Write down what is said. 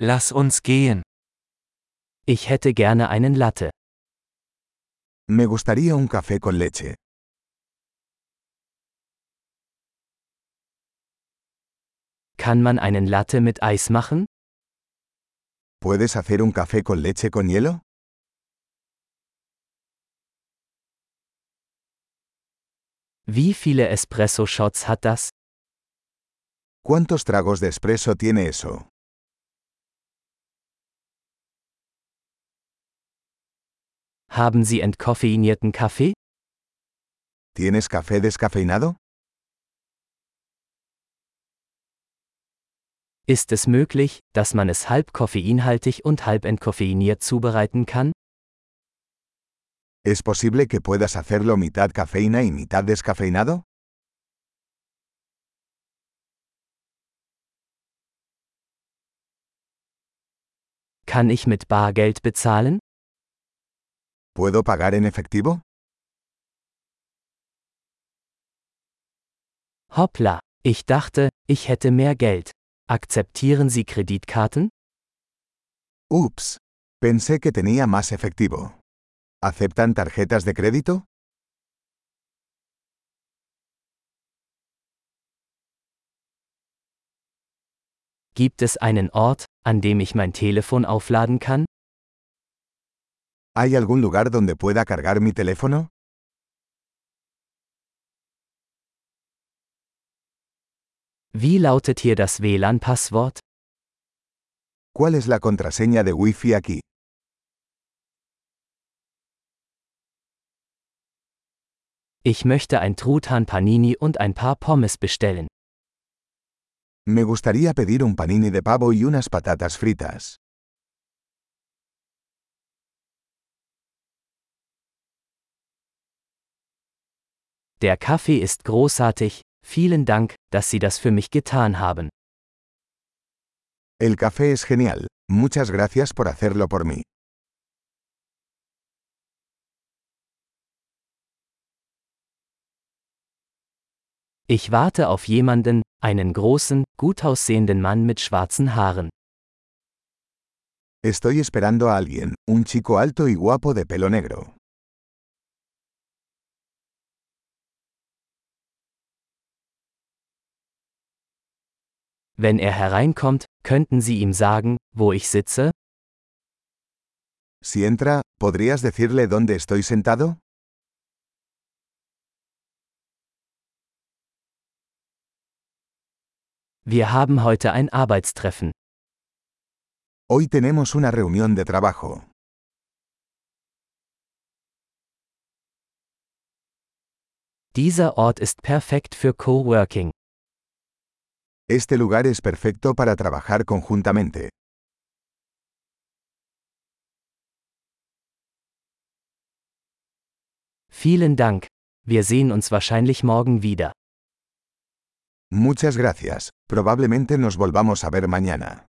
Lass uns gehen. Ich hätte gerne einen Latte. Me gustaría un café con leche. Kann man einen Latte mit Eis machen? ¿Puedes hacer un café con leche con hielo? Wie viele Espresso-Shots hat das? ¿Cuántos tragos de espresso tiene eso? Haben Sie entkoffeinierten Kaffee? ¿Tienes café descafeinado? Ist es möglich, dass man es halb koffeinhaltig und halb entkoffeiniert zubereiten kann? ¿Es posible que puedas hacerlo mitad cafeína y mitad descafeinado? Kann ich mit Bargeld bezahlen? ¿Puedo pagar en efectivo? Hoppla, ich dachte, ich hätte mehr Geld. Akzeptieren Sie Kreditkarten? Ups. Pensé que tenía más efectivo. ¿Aceptan tarjetas de crédito? Gibt es einen Ort, an dem ich mein Telefon aufladen kann? ¿Hay algún lugar donde pueda cargar mi teléfono? Wie lautet hier das WLAN-Passwort? ¿Cuál es la contraseña de Wi-Fi aquí? Ich möchte ein Truthahn Panini und ein paar Pommes bestellen. Me gustaría pedir un panini de pavo y unas patatas fritas. Der Kaffee ist großartig, vielen Dank, dass Sie das für mich getan haben. El café es genial. Muchas gracias por hacerlo por mí. Ich warte auf jemanden, einen großen, gut aussehenden Mann mit schwarzen Haaren. Estoy esperando a alguien, un chico alto y guapo de pelo negro. Wenn er hereinkommt, könnten Sie ihm sagen, wo ich sitze? Si entra, ¿podrías decirle dónde estoy sentado? Wir haben heute ein Arbeitstreffen. Hoy tenemos una reunión de trabajo. Dieser Ort ist perfekt für Coworking. Este lugar es perfecto para trabajar conjuntamente. Vielen Dank. Wir sehen uns wahrscheinlich morgen wieder. Muchas gracias. Probablemente nos volvamos a ver mañana.